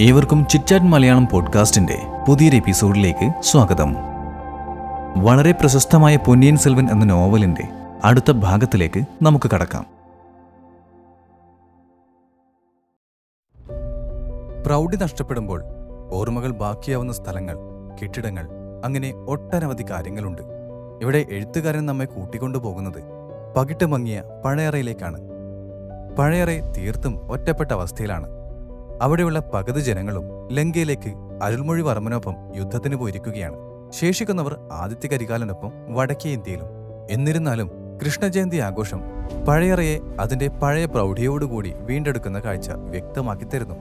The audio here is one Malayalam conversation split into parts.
ഏവർക്കും ചിറ്റാറ്റ് മലയാളം പോഡ്കാസ്റ്റിന്റെ പുതിയൊരു എപ്പിസോഡിലേക്ക് സ്വാഗതം. വളരെ പ്രശസ്തമായ പൊന്നിയൻ സെൽവൻ എന്ന നോവലിന്റെ അടുത്ത ഭാഗത്തിലേക്ക് നമുക്ക് കടക്കാം. പ്രൗഢി നഷ്ടപ്പെടുമ്പോൾ ഓർമ്മകൾ ബാക്കിയാവുന്ന സ്ഥലങ്ങൾ കെട്ടിടങ്ങൾ അങ്ങനെ ഒട്ടനവധി കാര്യങ്ങളുണ്ട്. ഇവിടെ എഴുത്തുകാരൻ നമ്മെ കൂട്ടിക്കൊണ്ടുപോകുന്നത് പകിട്ട് മങ്ങിയ പഴയറയിലേക്കാണ്. പഴയറ തീർത്തും ഒറ്റപ്പെട്ട അവസ്ഥയിലാണ്. അവിടെയുള്ള പകുതി ജനങ്ങളും ലങ്കയിലേക്ക് അരുൾമൊഴി വർമ്മനൊപ്പം യുദ്ധത്തിന് പോയിരിക്കുകയാണ്. ശേഷിക്കുന്നവർ ആദിത്യ കരികാലനൊപ്പം വടക്കേ ഇന്ത്യയിലും. എന്നിരുന്നാലും കൃഷ്ണജയന്തി ആഘോഷം പഴയറയെ അതിന്റെ പഴയ പ്രൗഢിയോടുകൂടി വീണ്ടെടുക്കുന്ന കാഴ്ച വ്യക്തമാക്കി തരുന്നു.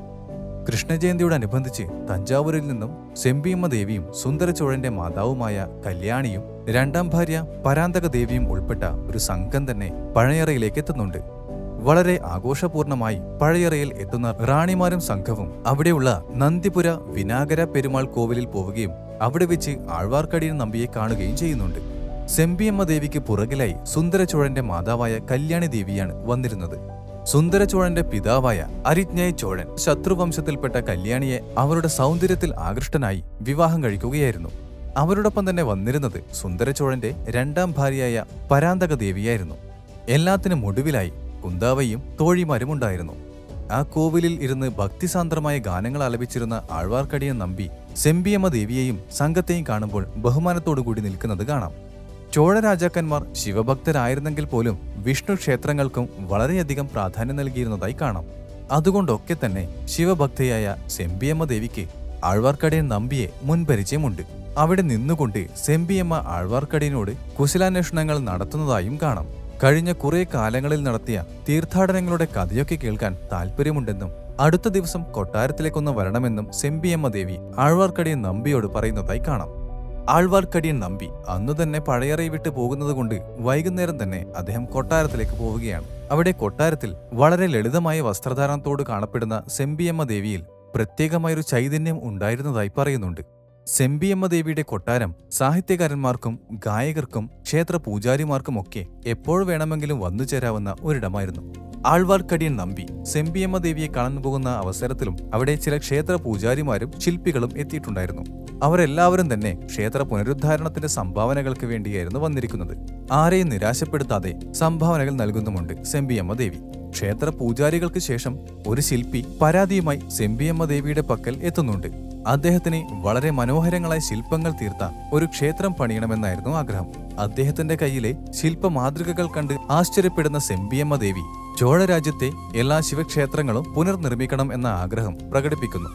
കൃഷ്ണജയന്തിയോടനുബന്ധിച്ച് തഞ്ചാവൂരിൽ നിന്നും സെമ്പിയമ്മ ദേവിയും സുന്ദരചോഴന്റെ മാതാവുമായ കല്യാണിയും രണ്ടാം ഭാര്യ പരാന്തക ദേവിയും ഉൾപ്പെട്ട ഒരു സംഘം തന്നെ പഴയറയിലേക്ക് എത്തുന്നുണ്ട്. വളരെ ആഘോഷപൂർണമായി പഴയറയിൽ എത്തുന്ന റാണിമാരും സംഘവും അവിടെയുള്ള നന്ദിപുര വിനാഗര പെരുമാൾ കോവിലിൽ പോവുകയും അവിടെ വെച്ച് ആഴ്വാർക്കടിയൻ നമ്പിയെ കാണുകയും ചെയ്യുന്നുണ്ട്. സെമ്പിയമ്മ ദേവിക്ക് പുറകിലായി സുന്ദരചോഴന്റെ മാതാവായ കല്യാണി ദേവിയാണ് വന്നിരുന്നത്. സുന്ദരചോഴന്റെ പിതാവായ അരിജ്ഞയ ചോഴൻ ശത്രുവംശത്തിൽപ്പെട്ട കല്യാണിയെ അവരുടെ സൗന്ദര്യത്തിൽ ആകൃഷ്ടനായി വിവാഹം കഴിക്കുകയായിരുന്നു. അവരോടൊപ്പം തന്നെ വന്നിരുന്നത് സുന്ദരചോഴന്റെ രണ്ടാം ഭാര്യയായ പരാന്തക ദേവിയായിരുന്നു. എല്ലാത്തിനും ഒടുവിലായി കുന്താവയും തോഴിമാരും ഉണ്ടായിരുന്നു. ആ കോവിലിൽ ഇരുന്ന് ഭക്തിസാന്ദ്രമായ ഗാനങ്ങൾ ആലപിച്ചിരുന്ന ആഴ്വാർക്കടിയൻ നമ്പി സെമ്പിയമ്മ ദേവിയെയും സംഘത്തെയും കാണുമ്പോൾ ബഹുമാനത്തോടുകൂടി നിൽക്കുന്നത് കാണാം. ചോഴ രാജാക്കന്മാർ ശിവഭക്തരായിരുന്നെങ്കിൽ പോലും വിഷ്ണു ക്ഷേത്രങ്ങൾക്കും വളരെയധികം പ്രാധാന്യം നൽകിയിരുന്നതായി കാണാം. അതുകൊണ്ടൊക്കെ തന്നെ ശിവഭക്തയായ സെമ്പിയമ്മ ദേവിക്ക് ആഴ്വാർക്കടിയൻ നമ്പിയെ മുൻപരിചയമുണ്ട്. അവിടെ നിന്നുകൊണ്ട് സെമ്പിയമ്മ ആഴ്വാർക്കടിയനോട് കുശലാന്വേഷണങ്ങൾ നടത്തുന്നതായും കാണാം. കഴിഞ്ഞ കുറേ കാലങ്ങളിൽ നടത്തിയ തീർത്ഥാടനങ്ങളുടെ കഥയൊക്കെ കേൾക്കാൻ താല്പര്യമുണ്ടെന്നും അടുത്ത ദിവസം കൊട്ടാരത്തിലേക്കൊന്ന് വരണമെന്നും സെമ്പിയമ്മ ദേവി ആഴ്വാർക്കടിയൻ നമ്പിയോട് പറയുന്നതായി കാണാം. ആഴ്വാർക്കടിയൻ നമ്പി അന്നു തന്നെ പഴയറയി വിട്ട് പോകുന്നതുകൊണ്ട് വൈകുന്നേരം തന്നെ അദ്ദേഹം കൊട്ടാരത്തിലേക്ക് പോവുകയാണ്. അവിടെ കൊട്ടാരത്തിൽ വളരെ ലളിതമായ വസ്ത്രധാരണത്തോട് കാണപ്പെടുന്ന സെമ്പിയമ്മ ദേവിയിൽ പ്രത്യേകമായൊരു ചൈതന്യം ഉണ്ടായിരുന്നതായി പറയുന്നുണ്ട്. സെമ്പിയമ്മ ദേവിയുടെ കൊട്ടാരം സാഹിത്യകാരന്മാർക്കും ഗായകർക്കും ക്ഷേത്ര പൂജാരിമാർക്കുമൊക്കെ എപ്പോൾ വേണമെങ്കിലും വന്നു ചേരാവുന്ന ഒരിടമായിരുന്നു. ആൾവാർക്കടിയൻ നമ്പി സെമ്പിയമ്മ ദേവിയെ കാണാൻ പോകുന്ന അവസരത്തിലും അവിടെ ചില ക്ഷേത്ര പൂജാരിമാരും ശില്പികളും എത്തിയിട്ടുണ്ടായിരുന്നു. അവരെല്ലാവരും തന്നെ ക്ഷേത്ര പുനരുദ്ധാരണത്തിന്റെ സംഭാവനകൾക്ക് വേണ്ടിയായിരുന്നു വന്നിരിക്കുന്നത്. ആരെയും നിരാശപ്പെടുത്താതെ സംഭാവനകൾ നൽകുന്നുമുണ്ട് സെമ്പിയമ്മ ദേവി ക്ഷേത്ര പൂജാരികൾക്ക് ശേഷം ഒരു ശില്പി പരാതിയുമായി സെമ്പിയമ്മ ദേവിയുടെ പക്കൽ എത്തുന്നുണ്ട്. അദ്ദേഹത്തിന് വളരെ മനോഹരങ്ങളായ ശില്പങ്ങൾ തീർത്ത ഒരു ക്ഷേത്രം പണിയണമെന്നായിരുന്നു ആഗ്രഹം. അദ്ദേഹത്തിന്റെ കയ്യിലെ ശില്പ മാതൃകകൾ കണ്ട് ആശ്ചര്യപ്പെടുന്ന സെമ്പിയമ്മ ദേവി ചോഴ രാജ്യത്തെ എല്ലാ ശിവക്ഷേത്രങ്ങളും പുനർനിർമ്മിക്കണം എന്ന ആഗ്രഹം പ്രകടിപ്പിക്കുന്നു.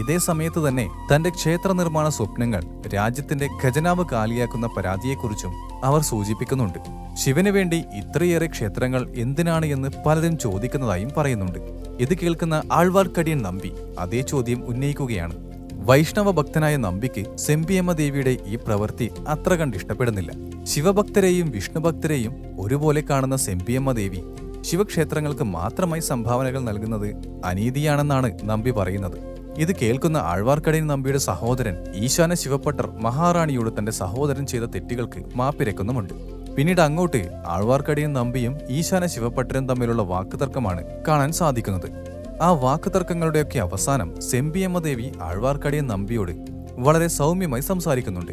ഇതേ സമയത്ത് തന്നെ തന്റെ ക്ഷേത്ര നിർമ്മാണ സ്വപ്നങ്ങൾ രാജ്യത്തിന്റെ ഖജനാവ് കാലിയാക്കുന്ന പരാതിയെക്കുറിച്ചും അവർ സൂചിപ്പിക്കുന്നുണ്ട്. ശിവന് വേണ്ടി ഇത്രയേറെ ക്ഷേത്രങ്ങൾ എന്തിനാണ് എന്ന് പലരും ചോദിക്കുന്നതായും പറയുന്നുണ്ട്. ഇത് കേൾക്കുന്ന ആൾവാർക്കടിയൻ നമ്പി അതേ ചോദ്യം ഉന്നയിക്കുകയാണ്. വൈഷ്ണവ ഭക്തനായ നമ്പിക്ക് സെമ്പിയമ്മ ദേവിയുടെ ഈ പ്രവൃത്തി അത്ര കണ്ടിഷ്ടപ്പെടുന്നില്ല ശിവഭക്തരെയും വിഷ്ണുഭക്തരെയും ഒരുപോലെ കാണുന്ന സെമ്പിയമ്മ ദേവി ശിവക്ഷേത്രങ്ങൾക്ക് മാത്രമായി സംഭാവനകൾ നൽകുന്നത് അനീതിയാണെന്നാണ് നമ്പി പറയുന്നത്. ഇത് കേൾക്കുന്ന ആഴ്വാർക്കടയിൽ നമ്പിയുടെ സഹോദരൻ ഈശാന ശിവപ്പട്ടർ മഹാറാണിയോട് തന്റെ സഹോദരൻ ചെയ്ത തെറ്റുകൾക്ക് മാപ്പിരക്കുന്നുമുണ്ട്. പിന്നീട് അങ്ങോട്ട് ആഴ്വാർക്കടിയും നമ്പിയും ഈശാന ശിവപ്പട്ടരും തമ്മിലുള്ള വാക്കുതർക്കമാണ് കാണാൻ സാധിക്കുന്നത്. ആ വാക്കുതർക്കങ്ങളുടെയൊക്കെ അവസാനം സെമ്പിയമ്മ ദേവി ആഴ്വാർക്കടിയൻ നമ്പിയോട് വളരെ സൗമ്യമായി സംസാരിക്കുന്നുണ്ട്.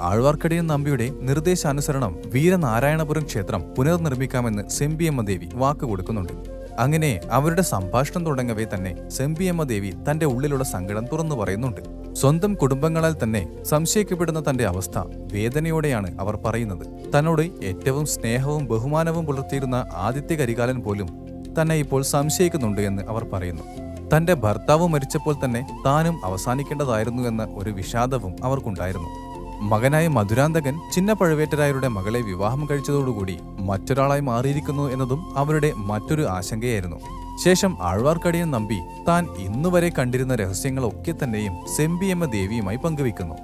ആഴ്വാർക്കടിയൻ നമ്പിയുടെ നിർദ്ദേശാനുസരണം വീരനാരായണപുരം ക്ഷേത്രം പുനർനിർമ്മിക്കാമെന്ന് സെമ്പിയമ്മ ദേവി വാക്ക് കൊടുക്കുന്നുണ്ട്. അങ്ങനെ അവരുടെ സംഭാഷണം തുടങ്ങവേ തന്നെ സെമ്പിയമ്മ ദേവി തന്റെ ഉള്ളിലുള്ള സങ്കടം തുറന്നു പറയുന്നുണ്ട്. സ്വന്തം കുടുംബങ്ങളാൽ തന്നെ സംശയിക്കപ്പെടുന്ന തന്റെ അവസ്ഥ വേദനയോടെയാണ് അവർ പറയുന്നത്. തന്നോട് ഏറ്റവും സ്നേഹവും ബഹുമാനവും പുലർത്തിയിരുന്ന ആദിത്യ കരികാലൻ പോലും തന്നെ ഇപ്പോൾ സംശയിക്കുന്നുണ്ട് എന്ന് അവർ പറയുന്നു. തന്റെ ഭർത്താവ് മരിച്ചപ്പോൾ തന്നെ താനും അവസാനിക്കേണ്ടതായിരുന്നു എന്ന ഒരു വിഷാദവും അവർക്കുണ്ടായിരുന്നു. മകനായ മധുരാന്തകൻ ചിന്ന പഴുവേറ്റരായരുടെ മകളെ വിവാഹം കഴിച്ചതോടുകൂടി മറ്റൊരാളായി മാറിയിരിക്കുന്നു എന്നതും അവരുടെ മറ്റൊരു ആശങ്കയായിരുന്നു. ശേഷം ആഴ്വാർക്കടിയൻ നമ്പി താൻ ഇന്നുവരെ കണ്ടിരുന്ന രഹസ്യങ്ങളൊക്കെ തന്നെയും സെമ്പിയമ്മ ദേവിയുമായി പങ്കുവയ്ക്കുന്നു.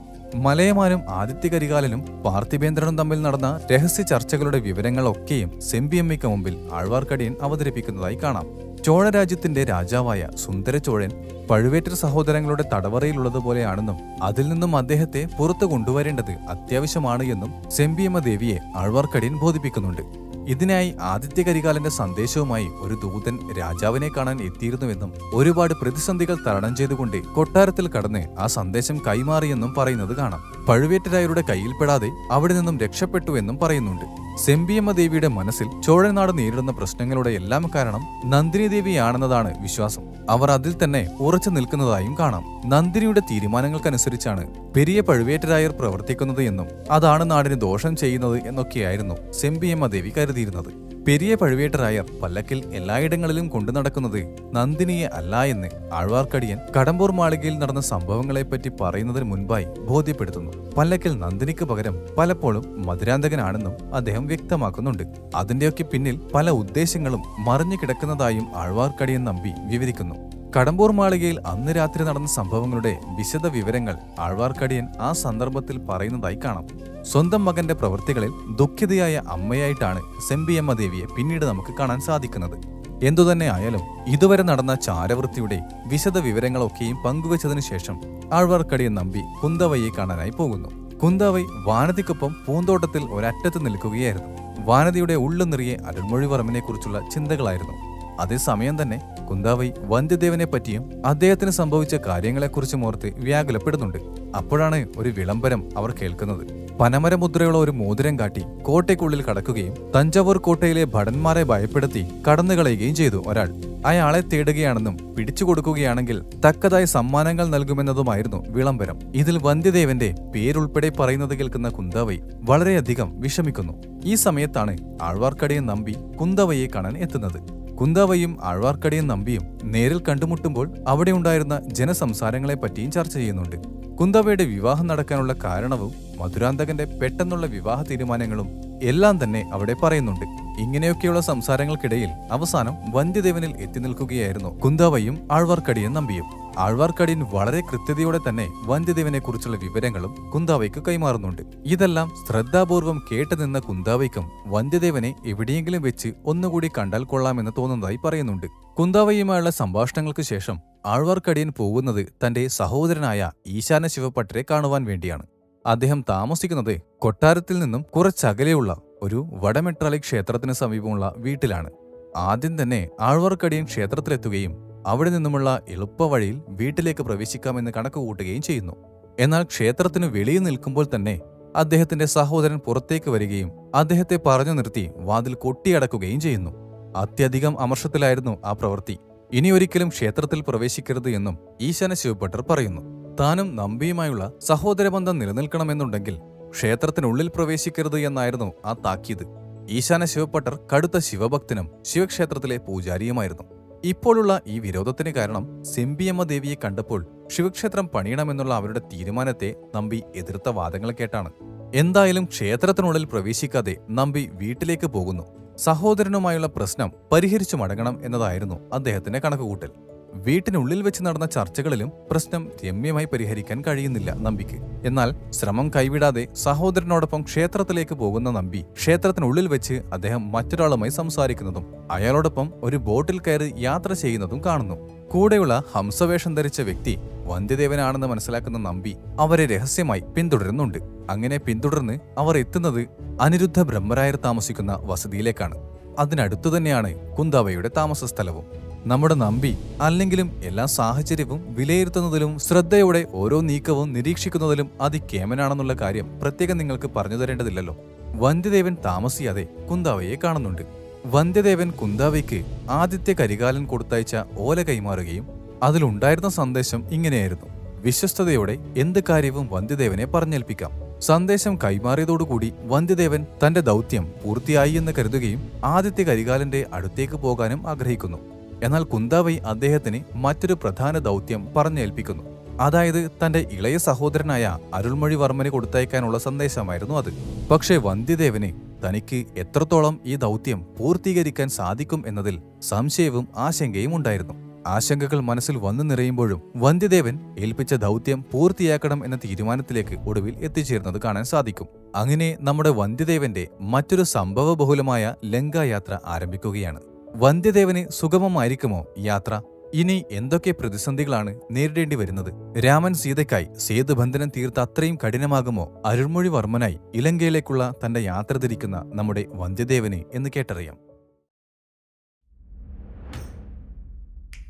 മലയമാനും ആദിത്യ കരികാലനും പാർത്ഥിപേന്ദ്രനും തമ്മിൽ നടന്ന രഹസ്യ ചർച്ചകളുടെ വിവരങ്ങളൊക്കെയും സെമ്പിയമ്മയ്ക്ക് മുമ്പിൽ ആഴ്വാർക്കടിയൻ അവതരിപ്പിക്കുന്നതായി കാണാം. ചോഴരാജ്യത്തിന്റെ രാജാവായ സുന്ദരചോഴൻ പഴുവേറ്റർ സഹോദരങ്ങളുടെ തടവറയിലുള്ളതുപോലെയാണെന്നും അതിൽ നിന്നും അദ്ദേഹത്തെ പുറത്തു കൊണ്ടുവരേണ്ടത് അത്യാവശ്യമാണ് എന്നും സെമ്പിയമ്മ ദേവിയെ ആഴ്വാർക്കടിയൻ ബോധിപ്പിക്കുന്നുണ്ട്. ഇതിനായി ആദിത്യ കരികാലന്റെ സന്ദേശവുമായി ഒരു ദൂതൻ രാജാവിനെ കാണാൻ എത്തിയിരുന്നുവെന്നും ഒരുപാട് പ്രതിസന്ധികൾ തരണം ചെയ്തുകൊണ്ട് കൊട്ടാരത്തിൽ കടന്ന് ആ സന്ദേശം കൈമാറിയെന്നും പറയുന്നത് കാണാം. പഴുവേറ്റരായരുടെ കയ്യിൽപ്പെടാതെ അവിടെ നിന്നും രക്ഷപ്പെട്ടുവെന്നും പറയുന്നുണ്ട്. സെമ്പിയമ്മ ദേവിയുടെ മനസ്സിൽ ചോഴനാട് നേരിടുന്ന പ്രശ്നങ്ങളുടെ എല്ലാം കാരണം നന്ദിനി ദേവിയാണെന്നതാണ് വിശ്വാസം. അവർ അതിൽ തന്നെ ഉറച്ചു നിൽക്കുന്നതായും കാണാം. നന്ദിനിയുടെ തീരുമാനങ്ങൾക്കനുസരിച്ചാണ് പെരിയ പഴുവേറ്റരായർ പ്രവർത്തിക്കുന്നത് എന്നും അതാണ് നാടിന് ദോഷം ചെയ്യുന്നത് എന്നൊക്കെയായിരുന്നു സെമ്പിയമ്മ ദേവി കരുതിയിരുന്നത്. പെരിയ പഴുവേട്ടരായർ പല്ലക്കിൽ എല്ലായിടങ്ങളിലും കൊണ്ടു നടക്കുന്നത് നന്ദിനിയെ അല്ല എന്ന് ആഴ്വാർക്കടിയൻ കടമ്പൂർ മാളികയിൽ നടന്ന സംഭവങ്ങളെപ്പറ്റി പറയുന്നതിന് മുൻപായി ബോധ്യപ്പെടുത്തുന്നു. പല്ലക്കിൽ നന്ദിനിക്ക് പകരം പലപ്പോഴും മധുരാന്തകനാണെന്നും അദ്ദേഹം വ്യക്തമാക്കുന്നുണ്ട്. അതിന്റെയൊക്കെ പിന്നിൽ പല ഉദ്ദേശങ്ങളും മറിഞ്ഞു കിടക്കുന്നതായും ആഴ്വാർക്കടിയൻ നമ്പി വിവരിക്കുന്നു. കടമ്പൂർ മാളികയിൽ അന്ന് രാത്രി നടന്ന സംഭവങ്ങളുടെ വിശദ വിവരങ്ങൾ ആഴ്വാർക്കടിയൻ ആ സന്ദർഭത്തിൽ പറയുന്നതായി കാണാം. സ്വന്തം മകന്റെ പ്രവൃത്തികളിൽ ദുഃഖിതയായ അമ്മയായിട്ടാണ് സെമ്പിയമ്മ ദേവിയെ പിന്നീട് നമുക്ക് കാണാൻ സാധിക്കുന്നത്. എന്തുതന്നെ ആയാലും ഇതുവരെ നടന്ന ചാരവൃത്തിയുടെ വിശദ വിവരങ്ങളൊക്കെയും പങ്കുവച്ചതിനു ശേഷം ആഴ്വാർക്കടിയൻ നമ്പി കുന്തവയെ കാണാനായി പോകുന്നു. കുന്തവൈ വാനതിക്കൊപ്പം പൂന്തോട്ടത്തിൽ ഒരറ്റത്ത് നിൽക്കുകയായിരുന്നു. വാനതിയുടെ ഉള്ളു നിറിയെ അരുൾമൊഴിവർമ്മനെ കുറിച്ചുള്ള ചിന്തകളായിരുന്നു. അതേസമയം തന്നെ കുന്താവൈ വന്ധ്യദേവനെ പറ്റിയും അദ്ദേഹത്തിന് സംഭവിച്ച കാര്യങ്ങളെക്കുറിച്ചും ഓർത്ത് വ്യാകുലപ്പെടുന്നുണ്ട്. അപ്പോഴാണ് ഒരു വിളംബരം അവർ കേൾക്കുന്നത്. പനമരമുദ്രയുള്ള ഒരു മോതിരം കാട്ടി കോട്ടയ്ക്കുള്ളിൽ കടക്കുകയും തഞ്ചാവൂർ കോട്ടയിലെ ഭടന്മാരെ ഭയപ്പെടുത്തി കടന്നുകളയുകയും ചെയ്തു ഒരാൾ. അയാളെ തേടുകയാണെന്നും പിടിച്ചു കൊടുക്കുകയാണെങ്കിൽ തക്കതായ സമ്മാനങ്ങൾ നൽകുമെന്നതുമായിരുന്നു വിളംബരം. ഇതിൽ വന്ധ്യദേവന്റെ പേരുൾപ്പെടെ പറയുന്നത് കേൾക്കുന്ന കുന്തവൈ വളരെയധികം വിഷമിക്കുന്നു. ഈ സമയത്താണ് ആൾവാർക്കടയെ നമ്പി കുന്തവയെ കാണാൻ എത്തുന്നത്. കുന്തവയും ആഴ്വാർക്കടിയും നമ്പിയും നേരിൽ കണ്ടുമുട്ടുമ്പോൾ അവിടെ ഉണ്ടായിരുന്ന ജനസംസാരങ്ങളെ പറ്റിയും ചർച്ച ചെയ്യുന്നുണ്ട്. കുന്തവയുടെ വിവാഹം നടക്കാനുള്ള കാരണവും മധുരാന്തകന്റെ പെട്ടെന്നുള്ള വിവാഹ തീരുമാനങ്ങളും എല്ലാം തന്നെ അവിടെ പറയുന്നുണ്ട്. ഇങ്ങനെയൊക്കെയുള്ള സംസാരങ്ങൾക്കിടയിൽ അവസാനം വന്ധ്യദേവനിൽ എത്തി നിൽക്കുകയായിരുന്നു. കുന്താവയും ആഴ്വാർക്കടിയൻ നമ്പിയും. ആഴ്വാർക്കടിയൻ വളരെ കൃത്യതയോടെ തന്നെ വന്ധ്യദേവനെ കുറിച്ചുള്ള വിവരങ്ങളും കുന്താവയ്ക്ക് കൈമാറുന്നുണ്ട്. ഇതെല്ലാം ശ്രദ്ധാപൂർവം കേട്ടുനിന്ന കുന്താവയ്ക്കും വന്ധ്യദേവനെ എവിടെയെങ്കിലും വെച്ച് ഒന്നുകൂടി കണ്ടാൽ കൊള്ളാമെന്ന് തോന്നുന്നതായി പറയുന്നുണ്ട്. കുന്താവയുമായുള്ള സംഭാഷണങ്ങൾക്ക് ശേഷം ആഴ്വാർക്കടിയൻ പോകുന്നത് തന്റെ സഹോദരനായ ഈശാന ശിവഭട്ടരെ കാണുവാൻ വേണ്ടിയാണ്. അദ്ദേഹം താമസിക്കുന്നത് കൊട്ടാരത്തിൽ നിന്നും കുറച്ചകലെയുള്ള ഒരു വടമെട്രാളി ക്ഷേത്രത്തിന് സമീപമുള്ള വീട്ടിലാണ്. ആദ്യം തന്നെ ആഴ്വാർക്കടിയൻ ക്ഷേത്രത്തിലെത്തുകയും അവിടെ നിന്നുമുള്ള എളുപ്പവഴിയിൽ വീട്ടിലേക്ക് പ്രവേശിക്കാമെന്ന് കണക്ക് കൂട്ടുകയും ചെയ്യുന്നു. എന്നാൽ ക്ഷേത്രത്തിന് വെളിയിൽ നിൽക്കുമ്പോൾ തന്നെ അദ്ദേഹത്തിന്റെ സഹോദരൻ പുറത്തേക്ക് വരികയും അദ്ദേഹത്തെ പറഞ്ഞു നിർത്തി വാതിൽ കൊട്ടിയടക്കുകയും ചെയ്യുന്നു. അത്യധികം അമർഷത്തിലായിരുന്നു ആ പ്രവൃത്തി. ഇനിയൊരിക്കലും ക്ഷേത്രത്തിൽ പ്രവേശിക്കരുത് എന്നും ഈശാന ശിവഭട്ടർ പറയുന്നു. താനും നമ്പിയുമായുള്ള സഹോദരബന്ധം നിലനിൽക്കണമെന്നുണ്ടെങ്കിൽ ക്ഷേത്രത്തിനുള്ളിൽ പ്രവേശിക്കരുത് എന്നായിരുന്നു ആ താക്കീത്. ഈശാന ശിവഭട്ടർ കടുത്ത ശിവഭക്തനും ശിവക്ഷേത്രത്തിലെ പൂജാരിയുമായിരുന്നു. ഇപ്പോഴുള്ള ഈ വിരോധത്തിന് കാരണം സെമ്പിയമ്മ ദേവിയെ കണ്ടപ്പോൾ ശിവക്ഷേത്രം പണിയണമെന്നുള്ള അവരുടെ തീരുമാനത്തെ നമ്പി എതിർത്ത വാദങ്ങൾ കേട്ടാണ്. എന്തായാലും ക്ഷേത്രത്തിനുള്ളിൽ പ്രവേശിക്കാതെ നമ്പി വീട്ടിലേക്ക് പോകുന്നു. സഹോദരനുമായുള്ള പ്രശ്നം പരിഹരിച്ചു മടങ്ങണം എന്നതായിരുന്നു അദ്ദേഹത്തിന്റെ കണക്കുകൂട്ടൽ. വീട്ടിനുള്ളിൽ വെച്ച് നടന്ന ചർച്ചകളിലും പ്രശ്നം രമ്യമായി പരിഹരിക്കാൻ കഴിയുന്നില്ല നമ്പിക്ക്. എന്നാൽ ശ്രമം കൈവിടാതെ സഹോദരനോടൊപ്പം ക്ഷേത്രത്തിലേക്ക് പോകുന്ന നമ്പി ക്ഷേത്രത്തിനുള്ളിൽ വെച്ച് അദ്ദേഹം മറ്റൊരാളുമായി സംസാരിക്കുന്നതും അയാളോടൊപ്പം ഒരു ബോട്ടിൽ കയറി യാത്ര ചെയ്യുന്നതും കാണുന്നു. കൂടെയുള്ള ഹംസവേഷം ധരിച്ച വ്യക്തി വന്ധ്യദേവനാണെന്ന് മനസ്സിലാക്കുന്ന നമ്പി അവരെ രഹസ്യമായി പിന്തുടരുന്നുണ്ട്. അങ്ങനെ പിന്തുടർന്ന് അവർ എത്തുന്നത് അനിരുദ്ധ ബ്രഹ്മരായർ താമസിക്കുന്ന വസതിയിലേക്കാണ്. അതിനടുത്തു തന്നെയാണ് കുന്താവയുടെ താമസ സ്ഥലവും നമ്മുടെ നമ്പി അല്ലെങ്കിലും എല്ലാ സാഹചര്യവും വിലയിരുത്തുന്നതിലും ശ്രദ്ധയോടെ ഓരോ നീക്കവും നിരീക്ഷിക്കുന്നതിലും അതികേമനാണെന്നുള്ള കാര്യം പ്രത്യേകം നിങ്ങൾക്ക് പറഞ്ഞു തരേണ്ടതില്ലല്ലോ. വന്ധ്യദേവൻ താമസിയാതെ കുന്താവയെ കാണുന്നുണ്ട്. വന്ധ്യദേവൻ കുന്താവയ്ക്ക് ആദിത്യ കരികാലൻ കൊടുത്തയച്ച ഓല കൈമാറുകയും അതിലുണ്ടായിരുന്ന സന്ദേശം ഇങ്ങനെയായിരുന്നു. വിശ്വസ്തയോടെ എന്ത് കാര്യവും വന്ധ്യദേവനെ പറഞ്ഞേൽപ്പിക്കാം. സന്ദേശം കൈമാറിയതോടുകൂടി വന്ധ്യദേവൻ തന്റെ ദൗത്യം പൂർത്തിയായി എന്ന് കരുതുകയും ആദിത്യ കരികാലന്റെ അടുത്തേക്ക് പോകാനും ആഗ്രഹിക്കുന്നു. എന്നാൽ കുന്താവൈ അദ്ദേഹത്തിന് മറ്റൊരു പ്രധാന ദൗത്യം പറഞ്ഞേൽപ്പിക്കുന്നു. അതായത് തന്റെ ഇളയ സഹോദരനായ അരുൾമൊഴിവർമ്മന് കൊടുത്തയക്കാനുള്ള സന്ദേശമായിരുന്നു അത്. പക്ഷേ വന്ധ്യദേവന് തനിക്ക് എത്രത്തോളം ഈ ദൗത്യം പൂർത്തീകരിക്കാൻ സാധിക്കും എന്നതിൽ സംശയവും ആശങ്കയും ഉണ്ടായിരുന്നു. ആശങ്കകൾ മനസ്സിൽ വന്നു നിറയുമ്പോഴും വന്ധ്യദേവൻ ഏൽപ്പിച്ച ദൗത്യം പൂർത്തിയാക്കണം എന്ന തീരുമാനത്തിലേക്ക് ഒടുവിൽ എത്തിച്ചേർന്നത് കാണാൻ സാധിക്കും. അങ്ങനെ നമ്മുടെ വന്ധ്യദേവന്റെ മറ്റൊരു സംഭവബഹുലമായ ലങ്കായാത്ര ആരംഭിക്കുകയാണ്. വന്ധ്യദേവന് സുഗമമായിരിക്കുമോ യാത്ര? ഇനി എന്തൊക്കെ പ്രതിസന്ധികളാണ് നേരിടേണ്ടി വരുന്നത്? രാമൻ സീതയ്ക്കായി സേതുബന്ധനം തീർത്ത അത്രയും കഠിനമാകുമോ? അരുൾമൊഴിവർമ്മനായി ഇലങ്കയിലേക്കുള്ള തന്റെ യാത്ര തിരിക്കുന്ന നമ്മുടെ വന്ധ്യദേവന് എന്ന് കേട്ടറിയാം.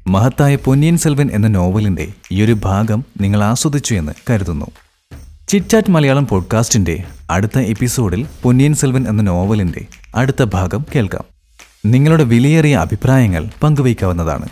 മഹത്തായ പൊന്നിയൻ സെൽവൻ എന്ന നോവലിന്റെ ഈയൊരു ഭാഗം നിങ്ങൾ ആസ്വദിച്ചു എന്ന് കരുതുന്നു. ചിറ്റാറ്റ് മലയാളം പോഡ്കാസ്റ്റിന്റെ അടുത്ത എപ്പിസോഡിൽ പൊന്നിയൻ സെൽവൻ എന്ന നോവലിന്റെ അടുത്ത ഭാഗം കേൾക്കാം. നിങ്ങളുടെ വിലയേറിയ അഭിപ്രായങ്ങൾ പങ്കുവയ്ക്കാവുന്നതാണ്.